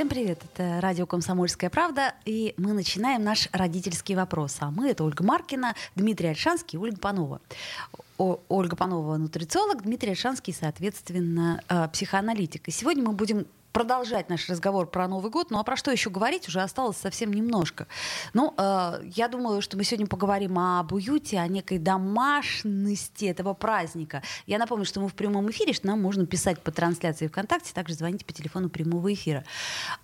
Всем привет, это радио «Комсомольская правда», и мы начинаем наш родительский вопрос. А мы — это Ольга Маркина, Дмитрий Альшанский и Ольга Панова. О, Ольга Панова — нутрициолог, Дмитрий Альшанский, соответственно, э, психоаналитик. И сегодня мы будем продолжать наш разговор про Новый год. Ну а про что еще говорить уже осталось совсем немножко. Ну, э, я думаю, что мы сегодня поговорим об уюте, о некой домашности этого праздника. Я напомню, что мы в прямом эфире, что нам можно писать по трансляции ВКонтакте, также звоните по телефону прямого эфира.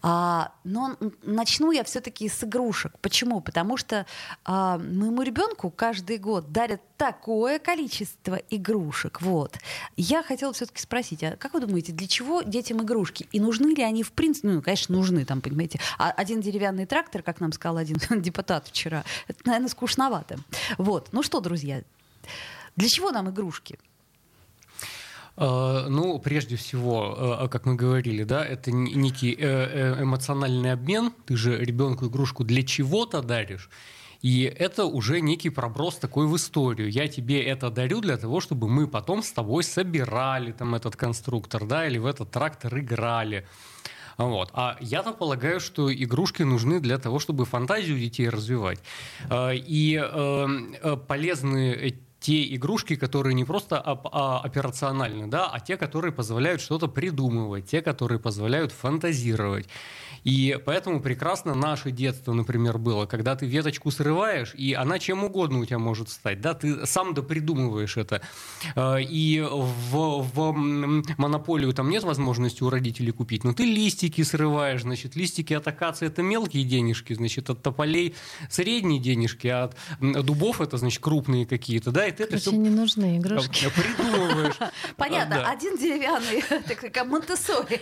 А, но начну я все-таки с игрушек. Почему? Потому что а, моему ребенку каждый год дарят такое количество игрушек. Вот. Я хотела все-таки спросить, а как вы думаете, для чего детям игрушки? И нужны ли они в принципе, ну, конечно, нужны, там, понимаете, а один деревянный трактор, как нам сказал один депутат вчера, это, наверное, скучновато. Вот, ну что, друзья, для чего нам игрушки? А, ну, прежде всего, а, как мы говорили, да, это некий э, э, эмоциональный обмен. Ты же ребенку игрушку для чего-то даришь. И это уже некий проброс такой в историю. Я тебе это дарю для того, чтобы мы потом с тобой собирали там этот конструктор, да, или в этот трактор играли. Вот. А я-то полагаю, что игрушки нужны для того, чтобы фантазию детей развивать. А, и эм, э, полезны те игрушки, которые не просто а, операциональны, да, а те, которые позволяют что-то придумывать, те, которые позволяют фантазировать. И поэтому прекрасно наше детство, например, было, когда ты веточку срываешь, и она чем угодно у тебя может стать. Да? Ты сам допридумываешь это. Э, и в, в монополию там нет возможности у родителей купить, но ты листики срываешь, значит, листики от акации это мелкие денежки, значит, от тополей средние денежки, а от дубов это, значит, крупные какие-то, да, и ты Короче, это все не нужны игрушки. Придумываешь. Понятно, один деревянный, как Монтессори.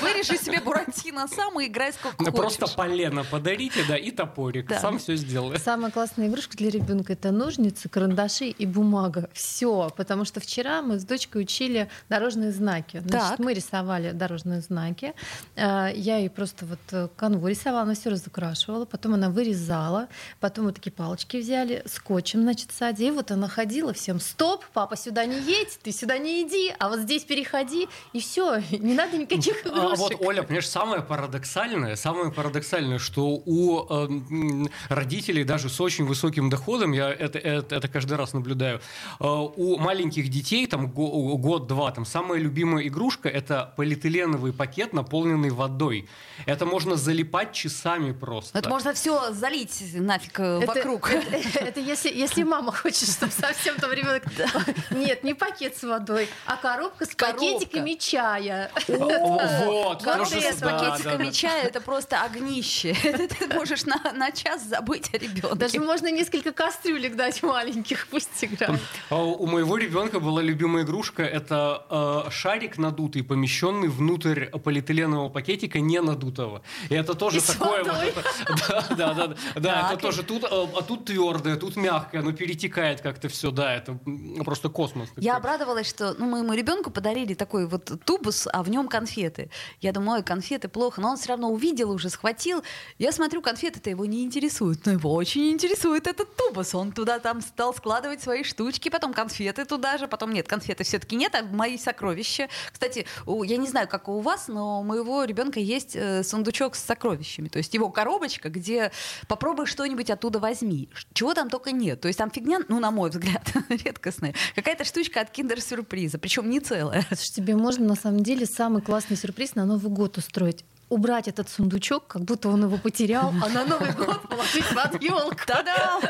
Вырежи себе Буратино сам и играй сколько ну, хочешь. Просто полено подарите, да, и топорик. Сам все сделает. Самая классная игрушка для ребенка это ножницы, карандаши и бумага. Все. Потому что вчера мы с дочкой учили дорожные знаки. Значит, мы рисовали дорожные знаки. А, я ей просто вот э, канву рисовала, она все разукрашивала. Потом она вырезала. Потом вот такие палочки взяли, скотчем, значит, садили. Вот она ходила всем, стоп, папа сюда не едь, ты сюда не иди, а вот здесь переходи, и все, не надо никаких игрушек. А вот, Оля, понимаешь, самое парадоксальное парадоксальное, самое парадоксальное, что у э, родителей даже с очень высоким доходом, я это, это, это каждый раз наблюдаю, э, у маленьких детей, там год-два, там самая любимая игрушка – это полиэтиленовый пакет, наполненный водой. Это можно залипать часами просто. Это можно все залить нафиг э, это, вокруг. Это, это, это если, если мама хочет, чтобы совсем там ребенок... Нет, не пакет с водой, а коробка с пакетиками чая. Вот. Вот с пакетиками чая это просто огнище. Ты можешь на, на час забыть о ребенке. Даже можно несколько кастрюлек дать маленьких, пусть играют. А у моего ребенка была любимая игрушка. Это э, шарик надутый, помещенный внутрь полиэтиленового пакетика не надутого. И это тоже такое да, да, да, да. Это тоже тут, э, а тут твердое, тут мягкое, оно перетекает как-то все, да. Это просто космос. Я обрадовалась, что ну, моему ребенку подарили такой вот тубус, а в нем конфеты. Я думаю, конфеты плохо, но он все равно равно увидел уже, схватил. Я смотрю, конфеты-то его не интересуют, но его очень интересует этот тубус. Он туда там стал складывать свои штучки, потом конфеты туда же, потом нет, конфеты все-таки нет, а мои сокровища. Кстати, я не знаю, как у вас, но у моего ребенка есть э, сундучок с сокровищами. То есть его коробочка, где попробуй что-нибудь оттуда возьми. Чего там только нет. То есть там фигня, ну, на мой взгляд, редкостная. Какая-то штучка от киндер-сюрприза, причем не целая. Слушай, тебе можно на самом деле самый классный сюрприз на Новый год устроить убрать этот сундучок, как будто он его потерял, а на Новый год положить под елку. Та-да!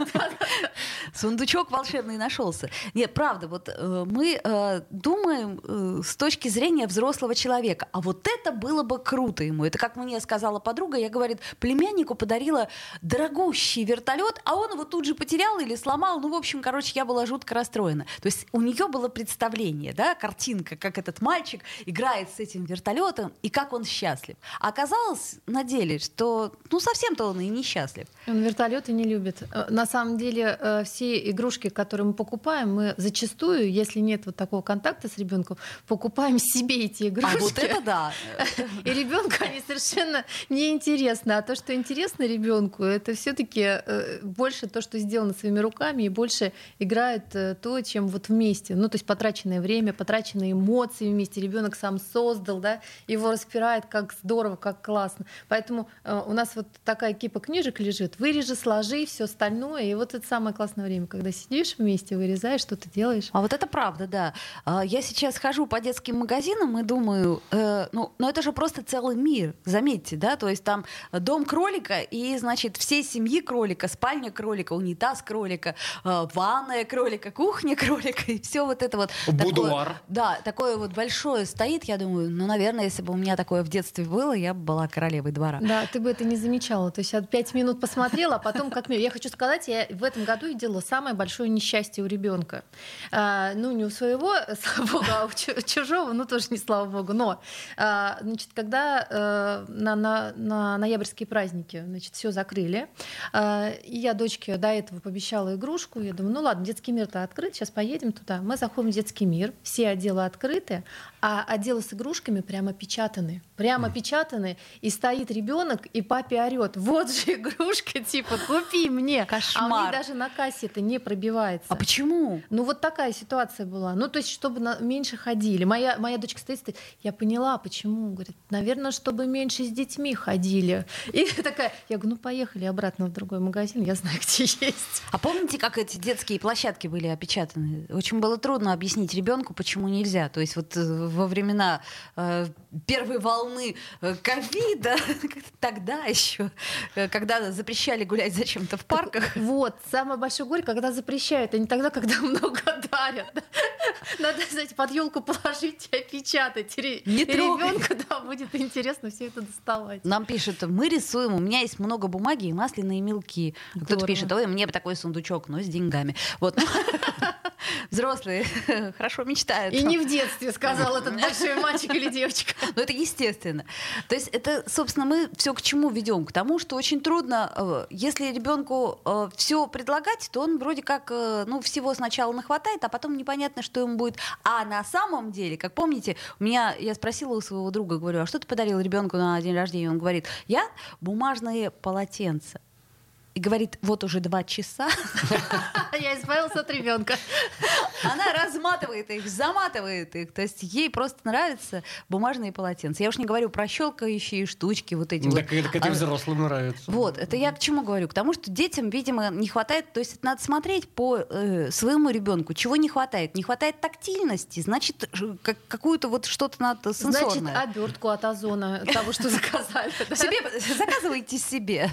Сундучок волшебный нашелся. Нет, правда, вот э, мы э, думаем э, с точки зрения взрослого человека, а вот это было бы круто ему. Это как мне сказала подруга, я, говорит, племяннику подарила дорогущий вертолет, а он его тут же потерял или сломал. Ну, в общем, короче, я была жутко расстроена. То есть у нее было представление, да, картинка, как этот мальчик играет с этим вертолетом и как он счастлив. А оказалось на деле, что ну совсем-то он и несчастлив. Он вертолеты не любит. Э, на самом деле э, все игрушки, которые мы покупаем, мы зачастую, если нет вот такого контакта с ребенком, покупаем себе эти игрушки. А вот это да. И ребенку они совершенно неинтересны. А то, что интересно ребенку, это все-таки э, больше то, что сделано своими руками, и больше играет то, чем вот вместе. Ну, то есть потраченное время, потраченные эмоции вместе. Ребенок сам создал, да, его распирает, как здорово, как классно. Поэтому у нас вот такая кипа книжек лежит вырежи, сложи, все остальное. И вот это самое классное время, когда сидишь вместе, вырезаешь, что ты делаешь. А вот это правда, да. А, я сейчас хожу по детским магазинам и думаю, э, ну, ну это же просто целый мир, заметьте, да, то есть там дом кролика и, значит, всей семьи кролика, спальня кролика, унитаз кролика, э, ванная кролика, кухня кролика и все вот это вот. Будуар. Такое, да, такое вот большое стоит, я думаю, ну, наверное, если бы у меня такое в детстве было, я бы была королевой двора. Да, ты бы это не замечала. То есть от пять минут посмотрела смотрела, а потом как Я хочу сказать, я в этом году видела самое большое несчастье у ребенка. А, ну, не у своего, слава богу, а у чужого, ну, тоже не слава богу. Но, а, значит, когда а, на, на, на ноябрьские праздники, значит, все закрыли, а, я дочке до этого пообещала игрушку, я думаю, ну ладно, детский мир-то открыт, сейчас поедем туда. Мы заходим в детский мир, все отделы открыты, а отделы с игрушками прямо печатаны. Прямо печатаны, и стоит ребенок, и папе орет, вот же игрушка, типа, купи мне. Кошмар. А у них даже на кассе это не пробивается. А почему? Ну вот такая ситуация была. Ну то есть, чтобы на... меньше ходили. Моя, моя дочка стоит, стоит, я поняла, почему. Говорит, наверное, чтобы меньше с детьми ходили. И такая, я говорю, ну поехали обратно в другой магазин, я знаю, где есть. А помните, как эти детские площадки были опечатаны? Очень было трудно объяснить ребенку, почему нельзя. То есть вот э, во времена э, первой волны э, ковида, тогда еще, э, когда запрещали гулять зачем-то в парках. Вот, самое большое горе, когда запрещают, а не тогда, когда много дарят. Надо, знаете, под елку положить и опечатать. Не ребенку, да, будет интересно все это доставать. Нам пишут, мы рисуем, у меня есть много бумаги и масляные мелки. Кто-то пишет, ой, мне бы такой сундучок, но с деньгами. Вот. Взрослые хорошо мечтают. И не в детстве, сказал этот большой мальчик или девочка. Ну, это естественно. То есть это, собственно, мы все к чему ведем? К тому, что очень трудно, э, если ребенку э, все предлагать, то он вроде как, э, ну, всего сначала нахватает, а потом непонятно, что ему будет. А на самом деле, как помните, у меня, я спросила у своего друга, говорю, а что ты подарил ребенку на день рождения? Он говорит, я бумажные полотенца и говорит, вот уже два часа. Я избавился от ребенка. Она разматывает их, заматывает их. То есть ей просто нравятся бумажные полотенца. Я уж не говорю про щелкающие штучки, вот эти так это взрослым нравится. Вот, это я к чему говорю? К тому, что детям, видимо, не хватает, то есть надо смотреть по э, своему ребенку, чего не хватает. Не хватает тактильности, значит, как, какую-то вот что-то надо сенсорное. Значит, обертку от озона, того, что заказали. Себе, заказывайте себе.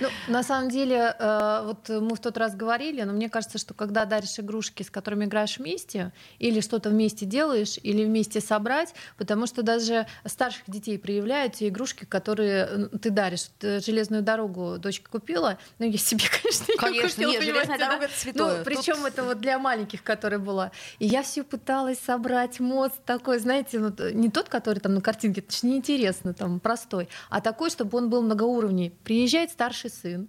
Ну, на самом деле, деле, э, вот мы в тот раз говорили, но мне кажется, что когда даришь игрушки, с которыми играешь вместе, или что-то вместе делаешь, или вместе собрать, потому что даже старших детей проявляют те игрушки, которые ты даришь. Железную дорогу дочка купила, ну я себе, конечно, не конечно, купила. Нет, железная дорога это святое. Ну, причем Тут... это вот для маленьких, которая была. И я все пыталась собрать мост такой, знаете, ну, не тот, который там на картинке, это же неинтересно, там простой, а такой, чтобы он был многоуровневый. Приезжает старший сын,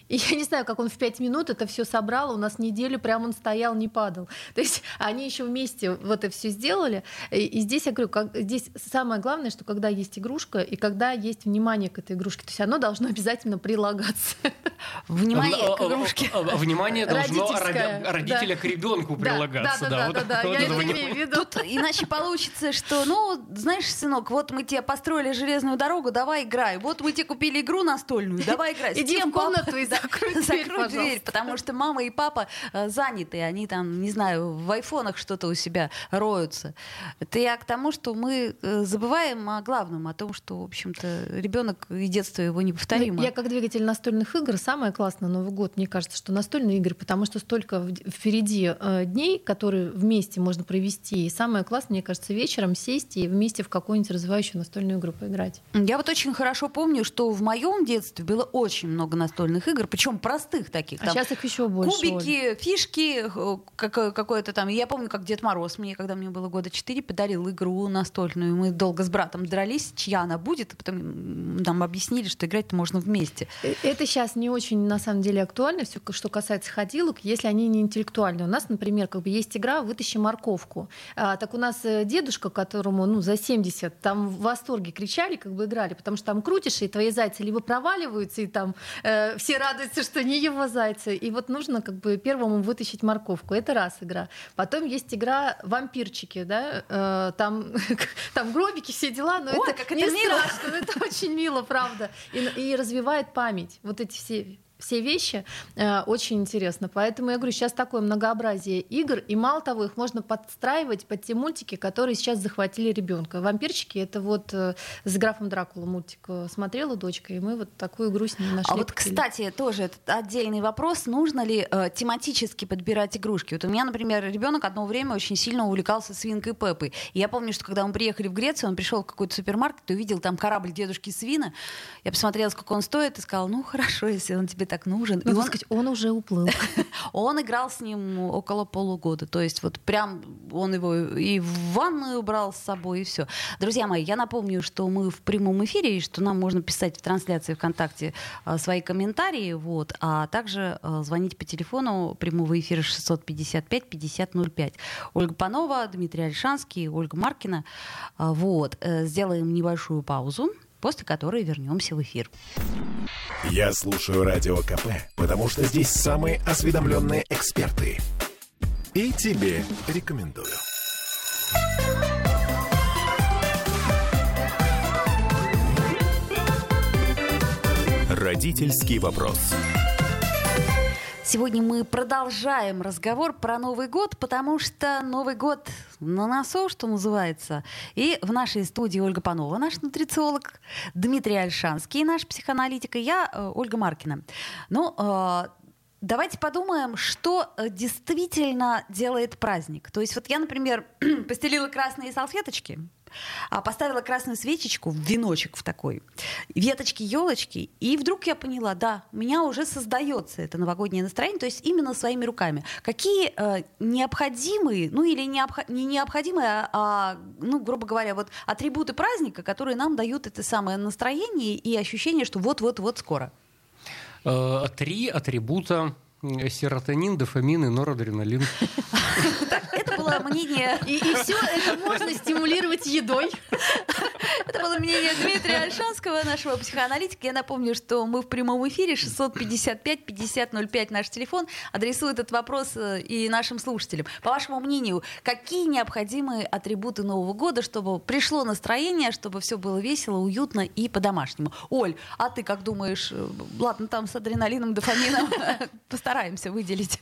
и я не знаю, как он в пять минут это все собрал. У нас неделю прям он стоял, не падал. То есть они еще вместе вот это все сделали. И, и здесь я говорю, как, здесь самое главное, что когда есть игрушка и когда есть внимание к этой игрушке, то есть оно должно обязательно прилагаться. Внимание к игрушке. Внимание должно родителя к ребенку прилагаться. Да, да, да, я это имею в виду. Тут иначе получится, что, ну, знаешь, сынок, вот мы тебе построили железную дорогу, давай играй. Вот мы тебе купили игру настольную, давай играй. Иди в комнату и закрой дверь, закрой дверь, потому что мама и папа э, заняты, они там, не знаю, в айфонах что-то у себя роются. Это я к тому, что мы э, забываем о главном, о том, что, в общем-то, ребенок и детство его неповторимо. Ну, я как двигатель настольных игр, самое классное Новый год, мне кажется, что настольные игры, потому что столько впереди э, дней, которые вместе можно провести. И самое классное, мне кажется, вечером сесть и вместе в какую-нибудь развивающую настольную игру поиграть. Я вот очень хорошо помню, что в моем детстве было очень много настольных игр, причем простых таких. А там, сейчас их еще больше. Кубики, фишки, какое-то там. Я помню, как Дед Мороз мне, когда мне было года 4, подарил игру настольную. Мы долго с братом дрались, чья она будет, а потом нам объяснили, что играть можно вместе. Э, это сейчас не очень, на самом деле, актуально, все, что касается ходилок, если они не интеллектуальные. У нас, например, как бы есть игра «Вытащи морковку». А, так у нас э, дедушка, которому ну, за 70, там в восторге кричали, как бы играли, потому что там крутишь, и твои зайцы либо проваливаются, и там э, все радуются, что не его зайцы. И вот нужно как бы первому вытащить морковку. Это раз игра. Потом есть игра «Вампирчики», да, э, там, там гробики, все дела, но Ой, это, как не это мило. страшно, это очень мило, правда. И, и развивает память. Вот эти все все вещи э, очень интересно. Поэтому я говорю, сейчас такое многообразие игр, и мало того, их можно подстраивать под те мультики, которые сейчас захватили ребенка. Вампирчики это вот э, с графом Дракула мультик э, смотрела дочка, и мы вот такую игру с ней нашли. А вот, кстати, тоже этот отдельный вопрос: нужно ли э, тематически подбирать игрушки? Вот у меня, например, ребенок одно время очень сильно увлекался свинкой Пеппой. И я помню, что когда мы приехали в Грецию, он пришел в какой-то супермаркет и увидел там корабль дедушки Свина. Я посмотрела, сколько он стоит, и сказала: ну хорошо, если он тебе так нужен. Ну, и он, сказать, он уже уплыл. он играл с ним около полугода. То есть вот прям он его и в ванную брал с собой, и все. Друзья мои, я напомню, что мы в прямом эфире, и что нам можно писать в трансляции ВКонтакте а, свои комментарии, вот, а также а, звонить по телефону прямого эфира 655-5005. Ольга Панова, Дмитрий Альшанский, Ольга Маркина. А, вот, э, сделаем небольшую паузу после которой вернемся в эфир. Я слушаю Радио КП, потому что здесь самые осведомленные эксперты. И тебе рекомендую. Родительский вопрос. Сегодня мы продолжаем разговор про Новый год, потому что Новый год на носу, что называется. И в нашей студии Ольга Панова, наш нутрициолог, Дмитрий Альшанский, наш психоаналитик, и я, э, Ольга Маркина. Ну, э, Давайте подумаем, что э, действительно делает праздник. То есть вот я, например, постелила красные салфеточки, поставила красную свечечку в веночек в такой, веточки, елочки, и вдруг я поняла, да, у меня уже создается это новогоднее настроение, то есть именно своими руками. Какие э, необходимые, ну или необх... не необходимые, а, а, ну, грубо говоря, вот атрибуты праздника, которые нам дают это самое настроение и ощущение, что вот-вот-вот скоро? Э, три атрибута серотонин, дофамин и норадреналин. Это было мнение... И, и все это можно стимулировать едой. Это было мнение Дмитрия Альшанского, нашего психоаналитика. Я напомню, что мы в прямом эфире 655-5005 наш телефон. Адресую этот вопрос э, и нашим слушателям. По вашему мнению, какие необходимые атрибуты Нового года, чтобы пришло настроение, чтобы все было весело, уютно и по-домашнему? Оль, а ты как думаешь? Э, ладно, там с адреналином, дофамином постараемся выделить.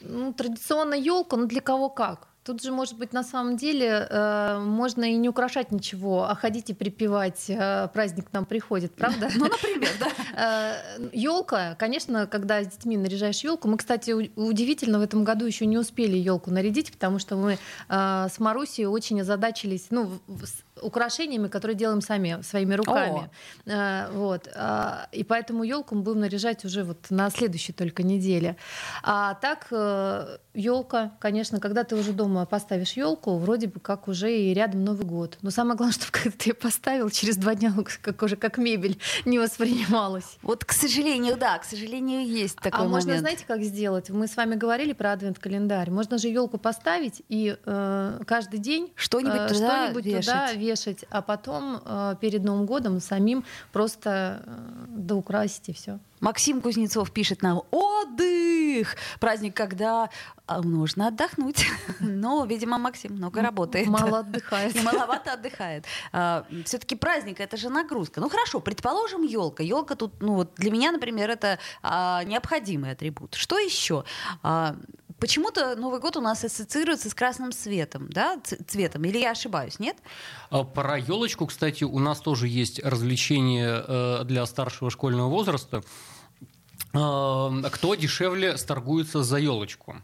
Ну, традиционно елка, но для кого как. Тут же, может быть, на самом деле э, можно и не украшать ничего, а ходить и припевать э, праздник к нам приходит, правда? Ну, например, да. Елка, э, конечно, когда с детьми наряжаешь елку, мы, кстати, удивительно в этом году еще не успели елку нарядить, потому что мы э, с Марусей очень озадачились, ну, украшениями, которые делаем сами своими руками. О. Э, вот. А, и поэтому елку мы будем наряжать уже вот на следующей только неделе. А так елка, э, конечно, когда ты уже дома поставишь елку, вроде бы как уже и рядом Новый год. Но самое главное, чтобы когда ты ее поставил, через два дня как уже как мебель не воспринималась. Вот, к сожалению, да, к сожалению, есть такой а момент. можно, знаете, как сделать? Мы с вами говорили про адвент-календарь. Можно же елку поставить и э, каждый день что-нибудь э, туда, что вешать. туда вешать, а потом э, перед Новым годом самим просто э, доукрасить и все. Максим Кузнецов пишет нам «Отдых!» Праздник, когда а, нужно отдохнуть. Но, видимо, Максим много работает. Мало отдыхает. И маловато отдыхает. А, Все-таки праздник — это же нагрузка. Ну, хорошо, предположим, елка. Елка тут, ну, вот для меня, например, это а, необходимый атрибут. Что еще? Почему-то Новый год у нас ассоциируется с красным светом, да, цветом, или я ошибаюсь, нет? А про елочку, кстати, у нас тоже есть развлечение э, для старшего школьного возраста. Э, кто дешевле сторгуется за елочку?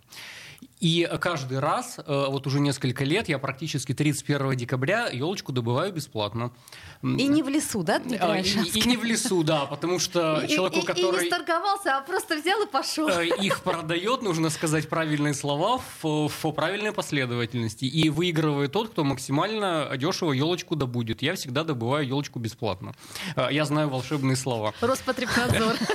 И каждый раз, э, вот уже несколько лет, я практически 31 декабря елочку добываю бесплатно. И не в лесу, да, Дмитрий а, и, и не в лесу, да, потому что человеку, и, который... И не сторговался, а просто взял и пошел. Э, их продает, нужно сказать правильные слова в, в правильной последовательности. И выигрывает тот, кто максимально дешево елочку добудет. Я всегда добываю елочку бесплатно. Э, я знаю волшебные слова. Роспотребнадзор.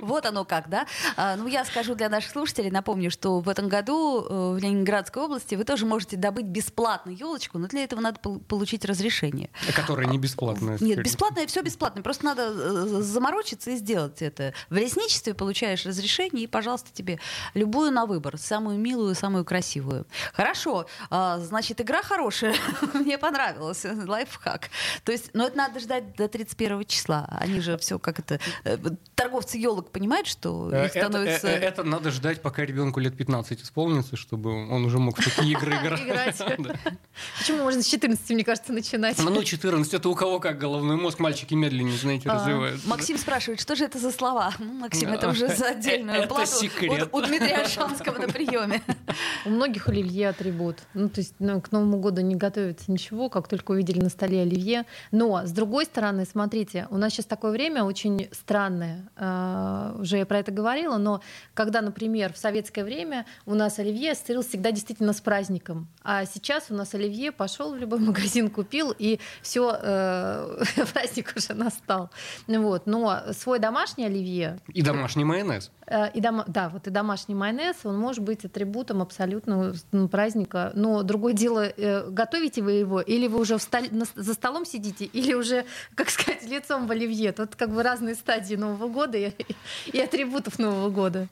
Вот оно как, да? А, ну, я скажу для наших слушателей, напомню, что в этом году э, в Ленинградской области вы тоже можете добыть бесплатно елочку, но для этого надо получить разрешение. Которое не бесплатное. Нет, бесплатное, все бесплатно. Просто надо э, заморочиться и сделать это. В лесничестве получаешь разрешение, и, пожалуйста, тебе любую на выбор, самую милую, самую красивую. Хорошо, а, значит, игра хорошая. Мне понравилась. Лайфхак. То есть, но это надо ждать до 31 числа. Они же все как это... Э, торговцы елок понимают, что их становится... Это, это надо ждать, пока ребенку лет 15 исполнится, чтобы он уже мог в такие игры играть. Почему можно с 14, мне кажется, начинать? Ну, 14 это у кого как головной мозг, мальчики медленнее, знаете, а, развиваются. Максим спрашивает, что же это за слова? Ну, Максим, это уже за отдельную плату. секрет. У Дмитрия Альшанского на приеме. У многих оливье атрибут. Ну, то есть ну, к Новому году не готовится ничего, как только увидели на столе оливье. Но, с другой стороны, смотрите, у нас сейчас такое время очень странное. А, уже я про это говорила, но когда, например, в советское время у нас оливье ассоциировалось всегда действительно с праздником. А сейчас у нас оливье пошел в любой магазин, купил, и все, э, праздник уже настал. Вот. Но свой домашний оливье... И домашний майонез. Э, и дом, да, вот и домашний майонез, он может быть атрибутом абсолютно ну, праздника. Но другое дело, э, готовите вы его, или вы уже встали, на, за столом сидите, или уже, как сказать, лицом в оливье. Тут как бы разные стадии Нового года и, и атрибутов Нового года.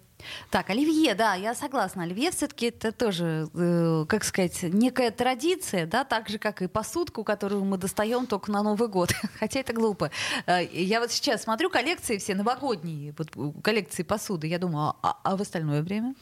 Так, оливье, да, я согласна. Оливье все-таки это тоже, э, как сказать, некая традиция, да, так же, как и посудку, которую мы достаем только на Новый год. Хотя это глупо. Э, я вот сейчас смотрю коллекции все новогодние, вот, коллекции посуды. Я думаю, а, а в остальное время?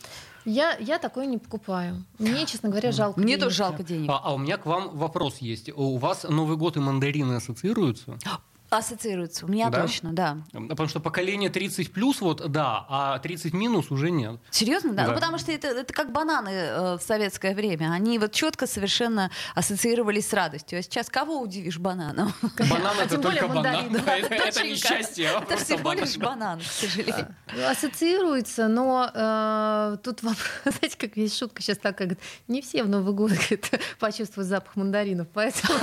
Я, я такое не покупаю. Мне, честно говоря, жалко Мне денег. тоже жалко денег. А, а у меня к вам вопрос есть. У вас Новый год и мандарины ассоциируются? Ассоциируется. У меня да? точно, да. Потому что поколение 30 плюс, вот да, а 30 минус уже нет. Серьезно, да? да. Ну, потому что это, это как бананы э, в советское время. Они вот четко совершенно ассоциировались с радостью. А сейчас кого удивишь бананом? Банан это только банан. Это не счастье, а Это всего лишь банан, к сожалению. Ассоциируется, но э, тут вопрос, знаете, как есть шутка сейчас такая, не все в Новый год почувствуют запах мандаринов, поэтому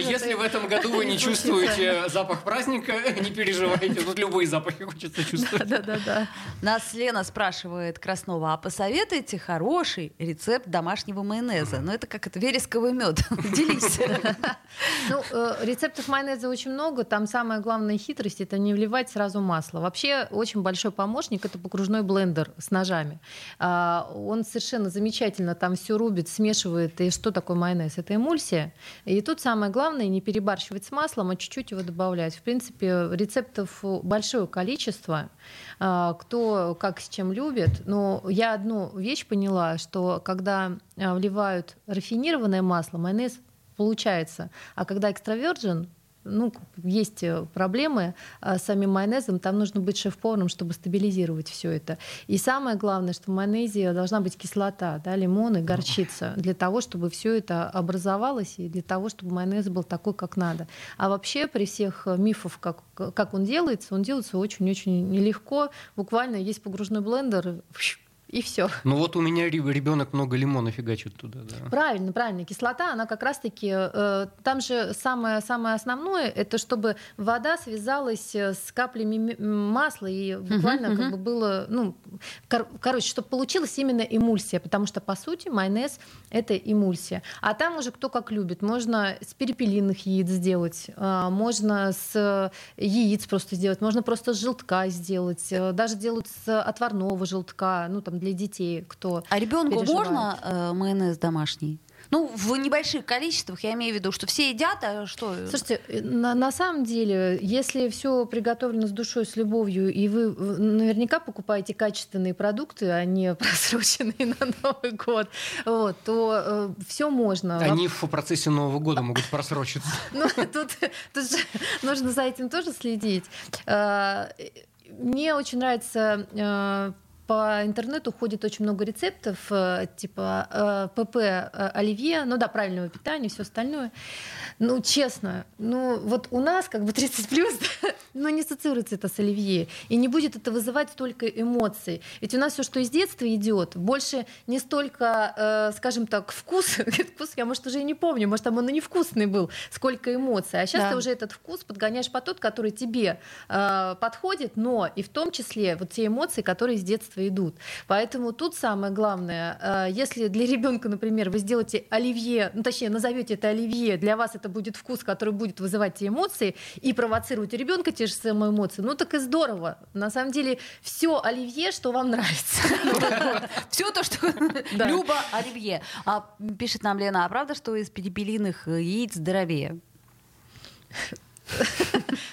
Если в этом году вы не чувствуете запах праздника, не переживайте. Тут любые запахи хочется чувствовать. Да, да, да. Нас Лена спрашивает Краснова, а посоветуйте хороший рецепт домашнего майонеза? Ну, это как это вересковый мед. Делись. Ну, э, рецептов майонеза очень много. Там самая главная хитрость это не вливать сразу масло. Вообще, очень большой помощник это покружной блендер с ножами. А, он совершенно замечательно там все рубит, смешивает. И что такое майонез? Это эмульсия. И тут самое главное не перебарщивать с маслом маслом, а чуть-чуть его добавлять. В принципе, рецептов большое количество, а, кто как с чем любит. Но я одну вещь поняла, что когда а, вливают рафинированное масло, майонез получается. А когда экстравержен, ну, есть э, проблемы а, с самим майонезом, там нужно быть шеф-поваром, чтобы стабилизировать все это. И самое главное, что в майонезе должна быть кислота, да, лимон и горчица, для того, чтобы все это образовалось и для того, чтобы майонез был такой, как надо. А вообще при всех э, мифах, как, как он делается, он делается очень-очень нелегко. Буквально есть погружной блендер, и все. Ну вот у меня ребенок много лимона фигачит туда. Да. Правильно, правильно. Кислота, она как раз-таки, э, там же самое, самое основное, это чтобы вода связалась э, с каплями масла и буквально uh-huh, как uh-huh. бы было, ну, кор- короче, чтобы получилась именно эмульсия, потому что по сути майонез это эмульсия. А там уже кто как любит. Можно с перепелиных яиц сделать, э, можно с яиц просто сделать, можно просто с желтка сделать, э, даже делают с отварного желтка, ну там для детей, кто А ребенку можно э, майонез домашний? Ну, в небольших количествах, я имею в виду, что все едят, а что? Слушайте, на, на самом деле, если все приготовлено с душой, с любовью, и вы наверняка покупаете качественные продукты, а не просроченные на Новый год, вот, то э, все можно. Они в процессе Нового года могут просрочиться. Ну, тут нужно за этим тоже следить. Э, мне очень нравится э, по интернету ходит очень много рецептов, э, типа э, ПП э, оливье, ну да, правильного питания, все остальное. Ну, честно, ну вот у нас как бы 30 плюс, но не ассоциируется это с оливье. И не будет это вызывать столько эмоций. Ведь у нас все, что из детства идет, больше не столько, скажем так, вкус. вкус я, может, уже и не помню, может, там он и невкусный был, сколько эмоций. А сейчас да. ты уже этот вкус подгоняешь по тот, который тебе подходит, но и в том числе вот те эмоции, которые с детства детства идут. Поэтому тут самое главное, э, если для ребенка, например, вы сделаете оливье, ну точнее назовете это оливье, для вас это будет вкус, который будет вызывать те эмоции и провоцировать у ребенка те же самые эмоции, ну так и здорово. На самом деле все оливье, что вам нравится. Все то, что Люба оливье. А пишет нам Лена, а правда, что из перепелиных яиц здоровее?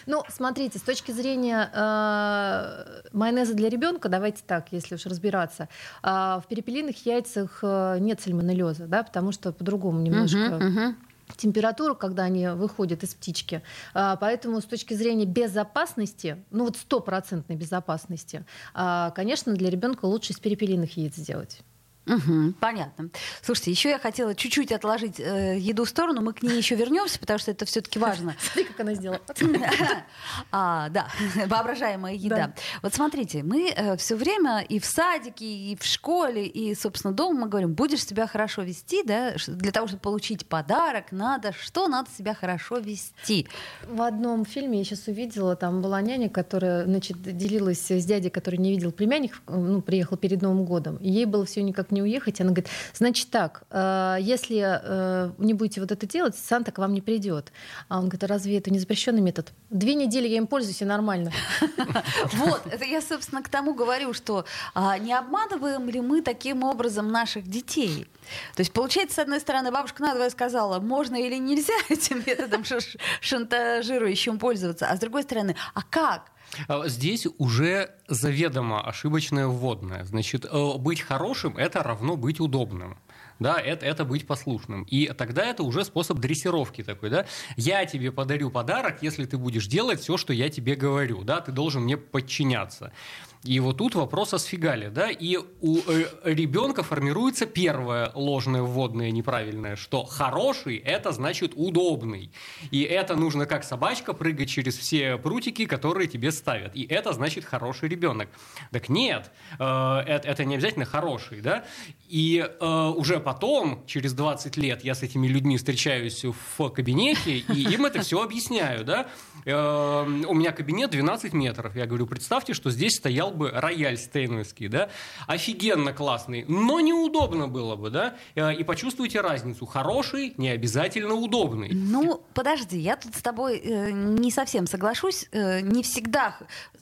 Ну, смотрите, с точки зрения э, майонеза для ребенка, давайте так, если уж разбираться, э, в перепелиных яйцах э, нет сальмонеллеза, да, потому что по-другому немножко. Uh-huh, uh-huh температуру, когда они выходят из птички. А, поэтому с точки зрения безопасности, ну вот стопроцентной безопасности, а, конечно, для ребенка лучше из перепелиных яиц сделать. Угу, понятно. Слушайте, еще я хотела чуть-чуть отложить э, еду в сторону, мы к ней еще вернемся, потому что это все-таки важно. Смотри, как она сделала. а, да, воображаемая еда. Да. Вот смотрите, мы э, все время и в садике, и в школе, и, собственно, дома мы говорим, будешь себя хорошо вести, да, для того, чтобы получить подарок, надо, что надо себя хорошо вести. В одном фильме я сейчас увидела, там была няня, которая, значит, делилась с дядей, который не видел племянник, ну, приехал перед Новым годом, и ей было все никак не уехать. Она говорит, значит так, э, если э, не будете вот это делать, Санта к вам не придет. А он говорит, а разве это не запрещенный метод? Две недели я им пользуюсь, и нормально. Вот, это я, собственно, к тому говорю, что а, не обманываем ли мы таким образом наших детей? То есть, получается, с одной стороны, бабушка надвое сказала, можно или нельзя этим методом шантажирующим пользоваться, а с другой стороны, а как? А, здесь уже заведомо ошибочное вводное. Значит, э, быть хорошим – это равно быть удобным да, это, это быть послушным. И тогда это уже способ дрессировки такой, да. Я тебе подарю подарок, если ты будешь делать все, что я тебе говорю, да, ты должен мне подчиняться. И вот тут вопрос о сфигале, да, и у э, ребенка формируется первое ложное вводное неправильное, что хороший – это значит удобный. И это нужно как собачка прыгать через все прутики, которые тебе ставят. И это значит хороший ребенок. Так нет, э, это, не обязательно хороший, да. И э, уже потом, через 20 лет, я с этими людьми встречаюсь в кабинете, и им это все объясняю, да. Э, у меня кабинет 12 метров. Я говорю, представьте, что здесь стоял бы рояль стейнвейский, да, офигенно классный, но неудобно было бы, да, э, и почувствуйте разницу. Хороший, не обязательно удобный. Ну, подожди, я тут с тобой э, не совсем соглашусь. Э, не всегда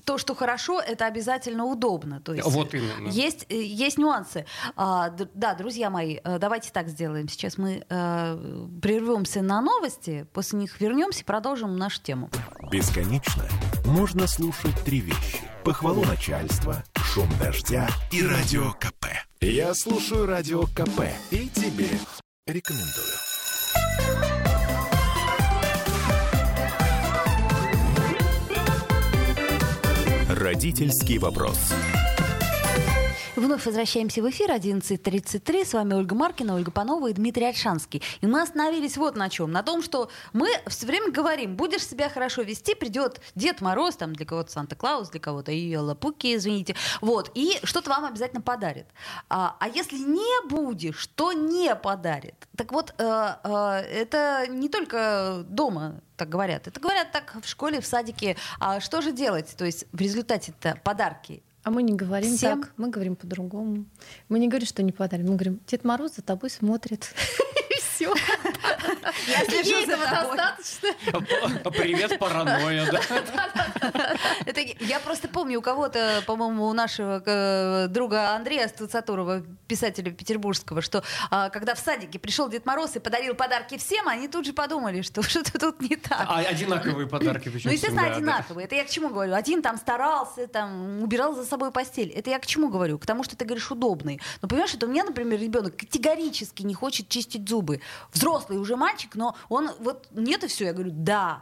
то, что хорошо, это обязательно удобно. То есть вот именно. Есть, э, есть нюансы. А, да, друзья мои, э, давайте так сделаем. Сейчас мы э, прервемся на новости, после них вернемся и продолжим нашу тему. Бесконечно можно слушать три вещи. Похвалу начальства, шум дождя и радио КП. Я слушаю радио КП и тебе рекомендую. Родительский вопрос. Вновь возвращаемся в эфир 11.33. С вами Ольга Маркина, Ольга Панова и Дмитрий Альшанский. И мы остановились вот на чем. На том, что мы все время говорим, будешь себя хорошо вести, придет Дед Мороз, там для кого-то Санта-Клаус, для кого-то и Лапуки, извините. Вот, и что-то вам обязательно подарит. А, а если не будешь, то не подарит. Так вот, э, э, это не только дома так говорят. Это говорят так в школе, в садике. А что же делать? То есть в результате-то подарки а мы не говорим Всем? так, мы говорим по-другому. Мы не говорим, что не подарим, мы говорим, Дед Мороз за тобой смотрит. Все. За тобой. достаточно. Привет, паранойя, да? Это, я просто помню, у кого-то, по-моему, у нашего э, друга Андрея Стуцатурова, писателя петербургского, что а, когда в садике пришел Дед Мороз и подарил подарки всем, они тут же подумали, что что-то тут не так. А одинаковые подарки почему? Ну, естественно, одинаковые. Да? Это я к чему говорю? Один там старался, там убирал за собой постель. Это я к чему говорю? К тому, что ты говоришь удобный. Но понимаешь, это у меня, например, ребенок категорически не хочет чистить зубы. Взрослый уже мальчик, но он вот нет и все. Я говорю, да,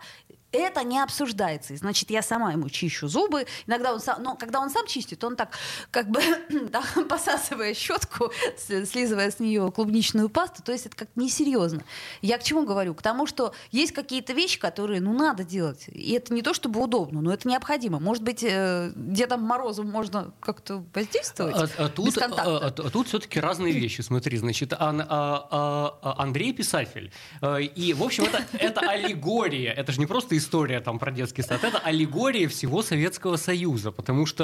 это не обсуждается. Значит, я сама ему чищу зубы. Иногда он сам, но когда он сам чистит, он так, как бы, там, посасывая щетку, слизывая с нее клубничную пасту, то есть это как-то несерьезно. Я к чему говорю? К тому, что есть какие-то вещи, которые, ну, надо делать. И это не то, чтобы удобно, но это необходимо. Может быть, э, Дедом Морозом можно как-то воздействовать? А, а тут, а, а, а, тут все-таки разные вещи. Смотри, значит, а, а, а, Андрей писатель. Э, и, в общем, это, это аллегория. Это же не просто история там про детский сад. Это аллегория всего Советского Союза. Потому что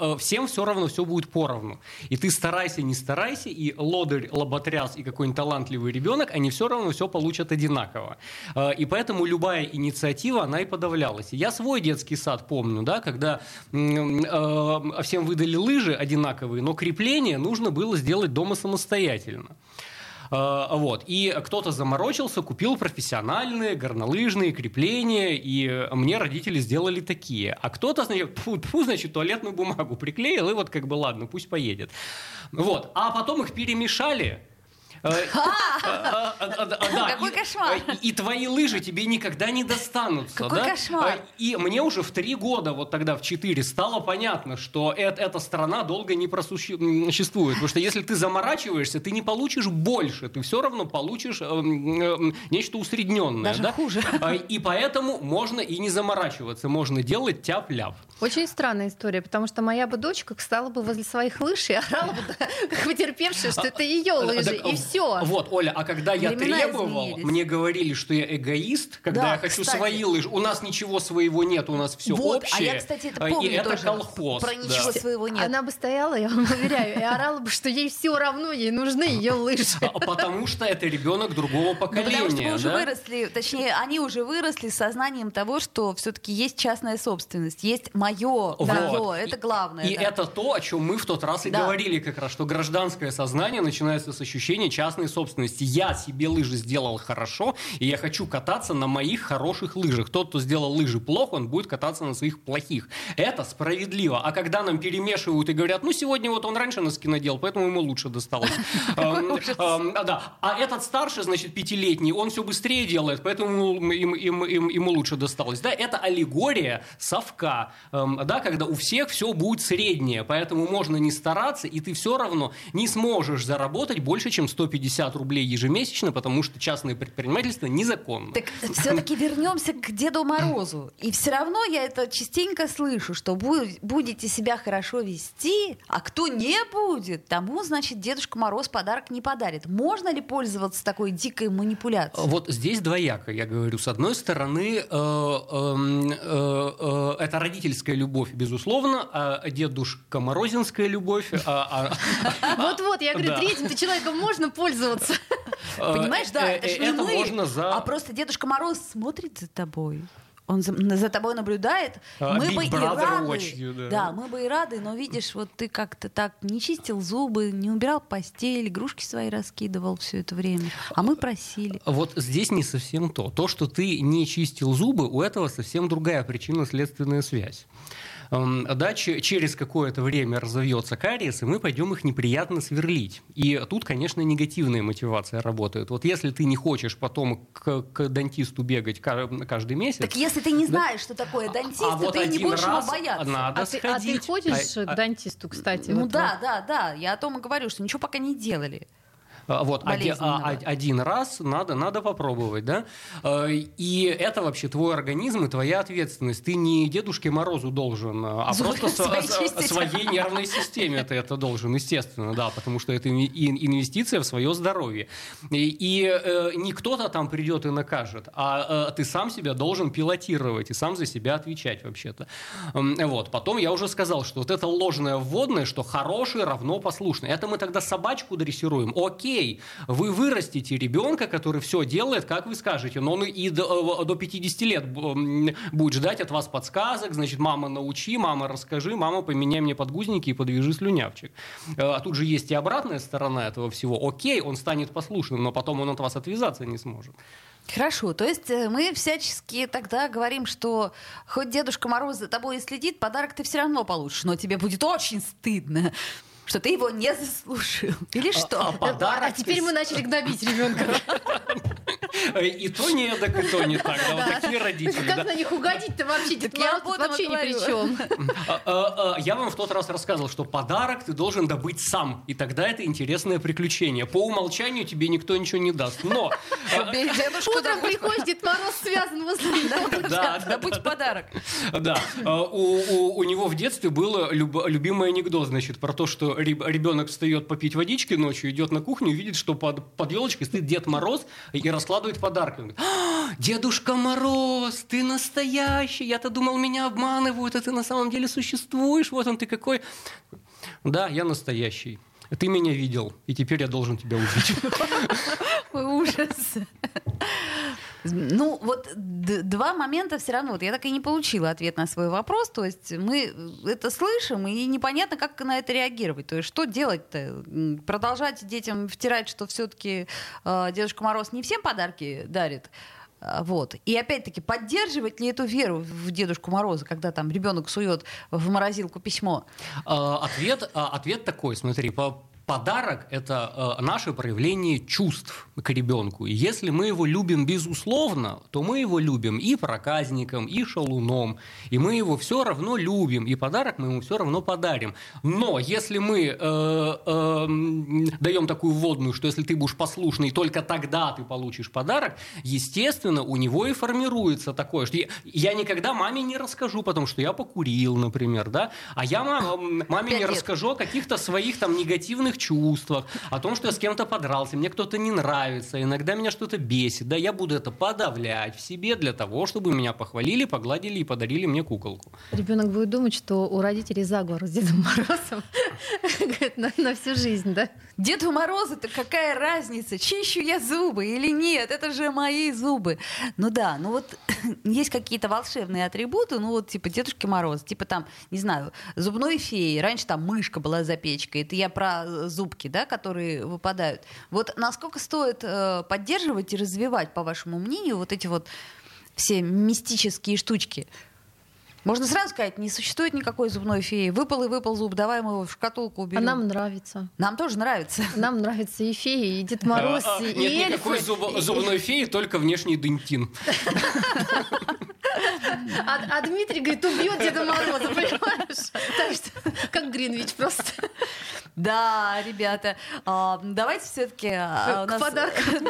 э, э, всем все равно все будет поровну. И ты старайся, не старайся, и лодырь, лоботряс и какой-нибудь талантливый ребенок, они все равно все получат одинаково. Э, и поэтому любая инициатива, она и подавлялась. Я свой детский сад помню, да, когда э, всем выдали лыжи одинаковые, но крепление нужно было сделать дома самостоятельно. Э, вот. И кто-то заморочился, купил профессиональные горнолыжные крепления, и мне родители сделали такие. А кто-то, значит, фу, фу, значит, туалетную бумагу приклеил, и вот как бы ладно, пусть поедет. Вот. А потом их перемешали, какой кошмар! И твои лыжи тебе никогда не достанутся. Какой кошмар! И мне уже в три года, вот тогда в четыре, стало понятно, что эта страна долго не просуществует. Потому что если ты заморачиваешься, ты не получишь больше, ты все равно получишь нечто усредненное. Даже хуже. И поэтому можно и не заморачиваться, можно делать тяп-ляп. Очень странная история, потому что моя бы дочка стала бы возле своих лыж и орала бы, как потерпевшая, что это ее лыжи, и все. Вот, Оля, а когда я требовал, мне говорили, что я эгоист, когда да, я хочу свои лыжи. У нас ничего своего нет, у нас все вот, общее. А я, кстати, это помню и это тоже. колхоз. Про ничего да. своего нет. Она бы стояла, я вам уверяю, и орала бы, что ей все равно, ей нужны ее лыжи. А, потому что это ребенок другого поколения. Ну, потому что мы уже выросли, точнее, они уже выросли с сознанием того, что все-таки есть частная собственность, есть мое, мое, это главное. И это то, о чем мы в тот раз и говорили как раз, что гражданское сознание начинается с ощущения частной собственности я себе лыжи сделал хорошо, и я хочу кататься на моих хороших лыжах. Тот, кто сделал лыжи плохо, он будет кататься на своих плохих. Это справедливо. А когда нам перемешивают и говорят, ну, сегодня вот он раньше носки надел, поэтому ему лучше досталось. А этот старший, значит, пятилетний, он все быстрее делает, поэтому ему лучше досталось. Да, это аллегория совка, да, когда у всех все будет среднее, поэтому можно не стараться, и ты все равно не сможешь заработать больше, чем 150 рублей ежемесячно, потому что частное предпринимательство незаконно. Так все-таки вернемся к Деду Морозу. И все равно я это частенько слышу, что будете себя хорошо вести, а кто не будет, тому, значит, Дедушка Мороз подарок не подарит. Можно ли пользоваться такой дикой манипуляцией? Вот здесь двояко, я говорю. С одной стороны, э, эм, э, э, родительская любовь, безусловно, а дедушка Морозинская любовь. А, а, Вот-вот, я говорю, третьим-то человеком можно пользоваться. Понимаешь, да, это ж не мы, а просто Дедушка Мороз смотрит за тобой. Он за, за тобой наблюдает. А, мы бы и рады. Watch да. да, мы бы и рады, но видишь, вот ты как-то так не чистил зубы, не убирал постель, игрушки свои раскидывал все это время. А мы просили. Вот здесь не совсем то. То, что ты не чистил зубы, у этого совсем другая причинно-следственная связь да, через какое-то время разовьется кариес, и мы пойдем их неприятно сверлить. И тут, конечно, негативная мотивация работает. Вот если ты не хочешь потом к, к дантисту бегать каждый месяц... Так если ты не знаешь, да, что такое а дантист, а, а вот ты не будешь его бояться. Надо а, сходить. Ты, а ты ходишь а, к дантисту, кстати? Ну вот да, вот. да, да. Я о том и говорю, что ничего пока не делали. А, вот, один, а, один раз надо, надо попробовать, да? А, и это вообще твой организм и твоя ответственность. Ты не Дедушке Морозу должен, а просто своей, своей нервной системе ты это должен, естественно, да, потому что это инвестиция в свое здоровье. И, и э, не кто-то там придет и накажет, а э, ты сам себя должен пилотировать и сам за себя отвечать вообще-то. Вот. Потом я уже сказал, что вот это ложное вводное, что хороший равно послушный. Это мы тогда собачку дрессируем. Окей, окей, вы вырастите ребенка, который все делает, как вы скажете, но он и до, э, до 50 лет будет ждать от вас подсказок, значит, мама научи, мама расскажи, мама поменяй мне подгузники и подвяжи слюнявчик. Э, а тут же есть и обратная сторона этого всего. Окей, он станет послушным, но потом он от вас отвязаться не сможет. Хорошо, то есть э, мы всячески тогда говорим, что хоть Дедушка Мороз за тобой и следит, подарок ты все равно получишь, но тебе будет очень стыдно что ты его не заслужил. Или а, что? А, а, подарок... а теперь мы начали гнобить ребенка. И то не так, и то не так. Да, вот такие родители. Как на них угодить-то вообще? Дед Мороз вообще ни при чем. Я вам в тот раз рассказывал, что подарок ты должен добыть сам. И тогда это интересное приключение. По умолчанию тебе никто ничего не даст. Но... Утром приходишь, Дед Мороз связан возле Да, добыть подарок. Да. У него в детстве был любимый анекдот, значит, про то, что ребенок встает попить водички ночью, идет на кухню, видит, что под, елочкой стоит Дед Мороз и раскладывает подарки. Он говорит, «А, Дедушка Мороз, ты настоящий, я-то думал, меня обманывают, а ты на самом деле существуешь, вот он ты какой. Да, я настоящий. Ты меня видел, и теперь я должен тебя убить. Ужас. Ну, вот два момента все равно. Вот я так и не получила ответ на свой вопрос. То есть мы это слышим, и непонятно, как на это реагировать. То есть что делать-то? Продолжать детям втирать, что все-таки э, Дедушка Мороз не всем подарки дарит? А, вот. И опять-таки, поддерживать ли эту веру в Дедушку Мороза, когда там ребенок сует в морозилку письмо? А, ответ, а, ответ такой, смотри, по подарок – это э, наше проявление чувств к ребенку. И если мы его любим безусловно, то мы его любим и проказником, и шалуном, и мы его все равно любим, и подарок мы ему все равно подарим. Но если мы э, э, даем такую вводную, что если ты будешь послушный, только тогда ты получишь подарок, естественно, у него и формируется такое, что я, я никогда маме не расскажу, потому что я покурил, например, да, а я маме, маме не расскажу о каких-то своих там негативных негативных чувствах, о том, что я с кем-то подрался, мне кто-то не нравится, иногда меня что-то бесит, да, я буду это подавлять в себе для того, чтобы меня похвалили, погладили и подарили мне куколку. Ребенок будет думать, что у родителей заговор с Дедом Морозом на, на всю жизнь, да? Деду Морозу-то какая разница, чищу я зубы или нет, это же мои зубы. Ну да, ну вот есть какие-то волшебные атрибуты, ну вот типа Дедушки Мороз, типа там, не знаю, зубной феи, раньше там мышка была за печкой, это я про зубки, да, которые выпадают. Вот насколько стоит э, поддерживать и развивать, по вашему мнению, вот эти вот все мистические штучки? Можно сразу сказать, не существует никакой зубной феи. Выпал и выпал зуб, давай мы его в шкатулку уберем. А нам нравится. Нам тоже нравится. Нам нравится и феи, и Дед Мороз, а, и Нет никакой зубной феи, только внешний дентин. А, а Дмитрий говорит, убьет Деда Мороза, понимаешь? Так что, как Гринвич просто. Да, ребята, а, давайте все-таки... А, К подаркам.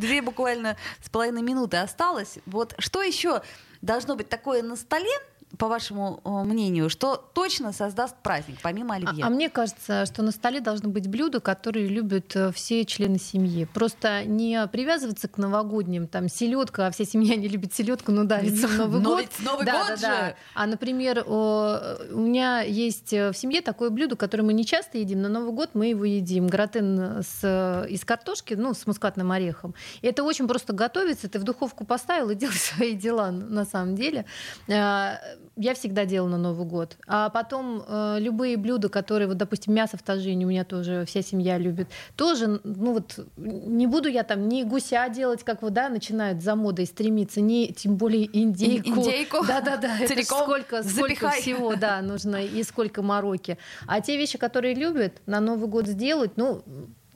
Две буквально с половиной минуты осталось. Вот что еще должно быть такое на столе, по вашему э, мнению, что точно создаст праздник, помимо оливье? А, а мне кажется, что на столе должно быть блюдо, которые любят э, все члены семьи. Просто не привязываться к новогодним, там, селедка, а вся семья не любит селедку, но давится в Новый но год. Новый да, год да, же! Да. А, например, у меня есть в семье такое блюдо, которое мы не часто едим, на Новый год мы его едим. Гратен с, из картошки, ну, с мускатным орехом. И это очень просто готовится, ты в духовку поставил и делай свои дела на самом деле а, я всегда делала на Новый год. А потом э, любые блюда, которые, вот, допустим, мясо в тажине у меня тоже вся семья любит, тоже, ну вот, не буду я там ни гуся делать, как вот, да, начинают за модой стремиться, ни тем более индейку. Индейку? Да-да-да, это сколько, сколько всего, да, нужно и сколько мороки. А те вещи, которые любят, на Новый год сделать, ну,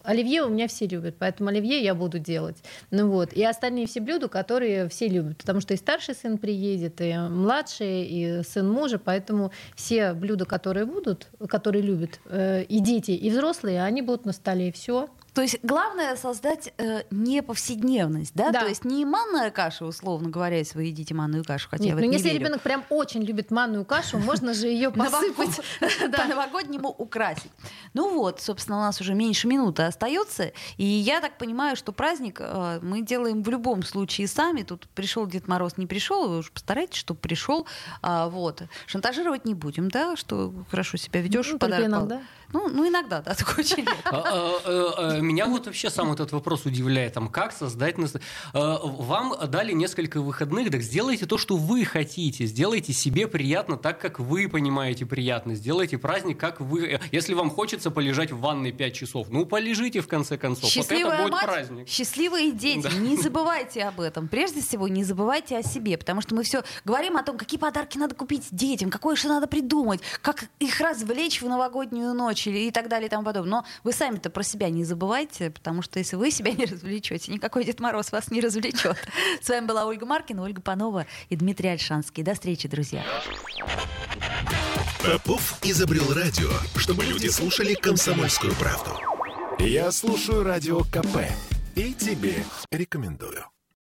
Оливье у меня все любят, поэтому оливье я буду делать. Ну вот. И остальные все блюда, которые все любят, потому что и старший сын приедет, и младший, и сын мужа, поэтому все блюда, которые будут, которые любят э, и дети, и взрослые, они будут на столе, и все. То есть главное создать э, не повседневность, да? да? То есть не манная каша, условно говоря, если вы едите манную кашу, хотя Нет, я ну если верю. ребенок прям очень любит манную кашу, можно же ее посыпать. По-новогоднему украсить. Ну вот, собственно, у нас уже меньше минуты остается, и я так понимаю, что праздник э, мы делаем в любом случае сами. Тут пришел Дед Мороз, не пришел, вы уж постарайтесь, чтобы пришел. А, вот. Шантажировать не будем, да, что хорошо себя ведешь. Ну, подарок. Ну, ну, иногда, да, так очень а, а, а, Меня вот вообще сам этот вопрос удивляет. Там, как создать... Вам дали несколько выходных, так сделайте то, что вы хотите. Сделайте себе приятно так, как вы понимаете приятно. Сделайте праздник, как вы... Если вам хочется полежать в ванной 5 часов, ну, полежите в конце концов. Счастливая вот это будет мать, праздник. Счастливые дети. Да. Не забывайте об этом. Прежде всего, не забывайте о себе, потому что мы все говорим о том, какие подарки надо купить детям, какое что надо придумать, как их развлечь в новогоднюю ночь развлечь и так далее и тому подобное. Но вы сами-то про себя не забывайте, потому что если вы себя не развлечете, никакой Дед Мороз вас не развлечет. С вами была Ольга Маркина, Ольга Панова и Дмитрий Альшанский. До встречи, друзья. Попов изобрел радио, чтобы люди слушали комсомольскую правду. Я слушаю радио КП и тебе рекомендую.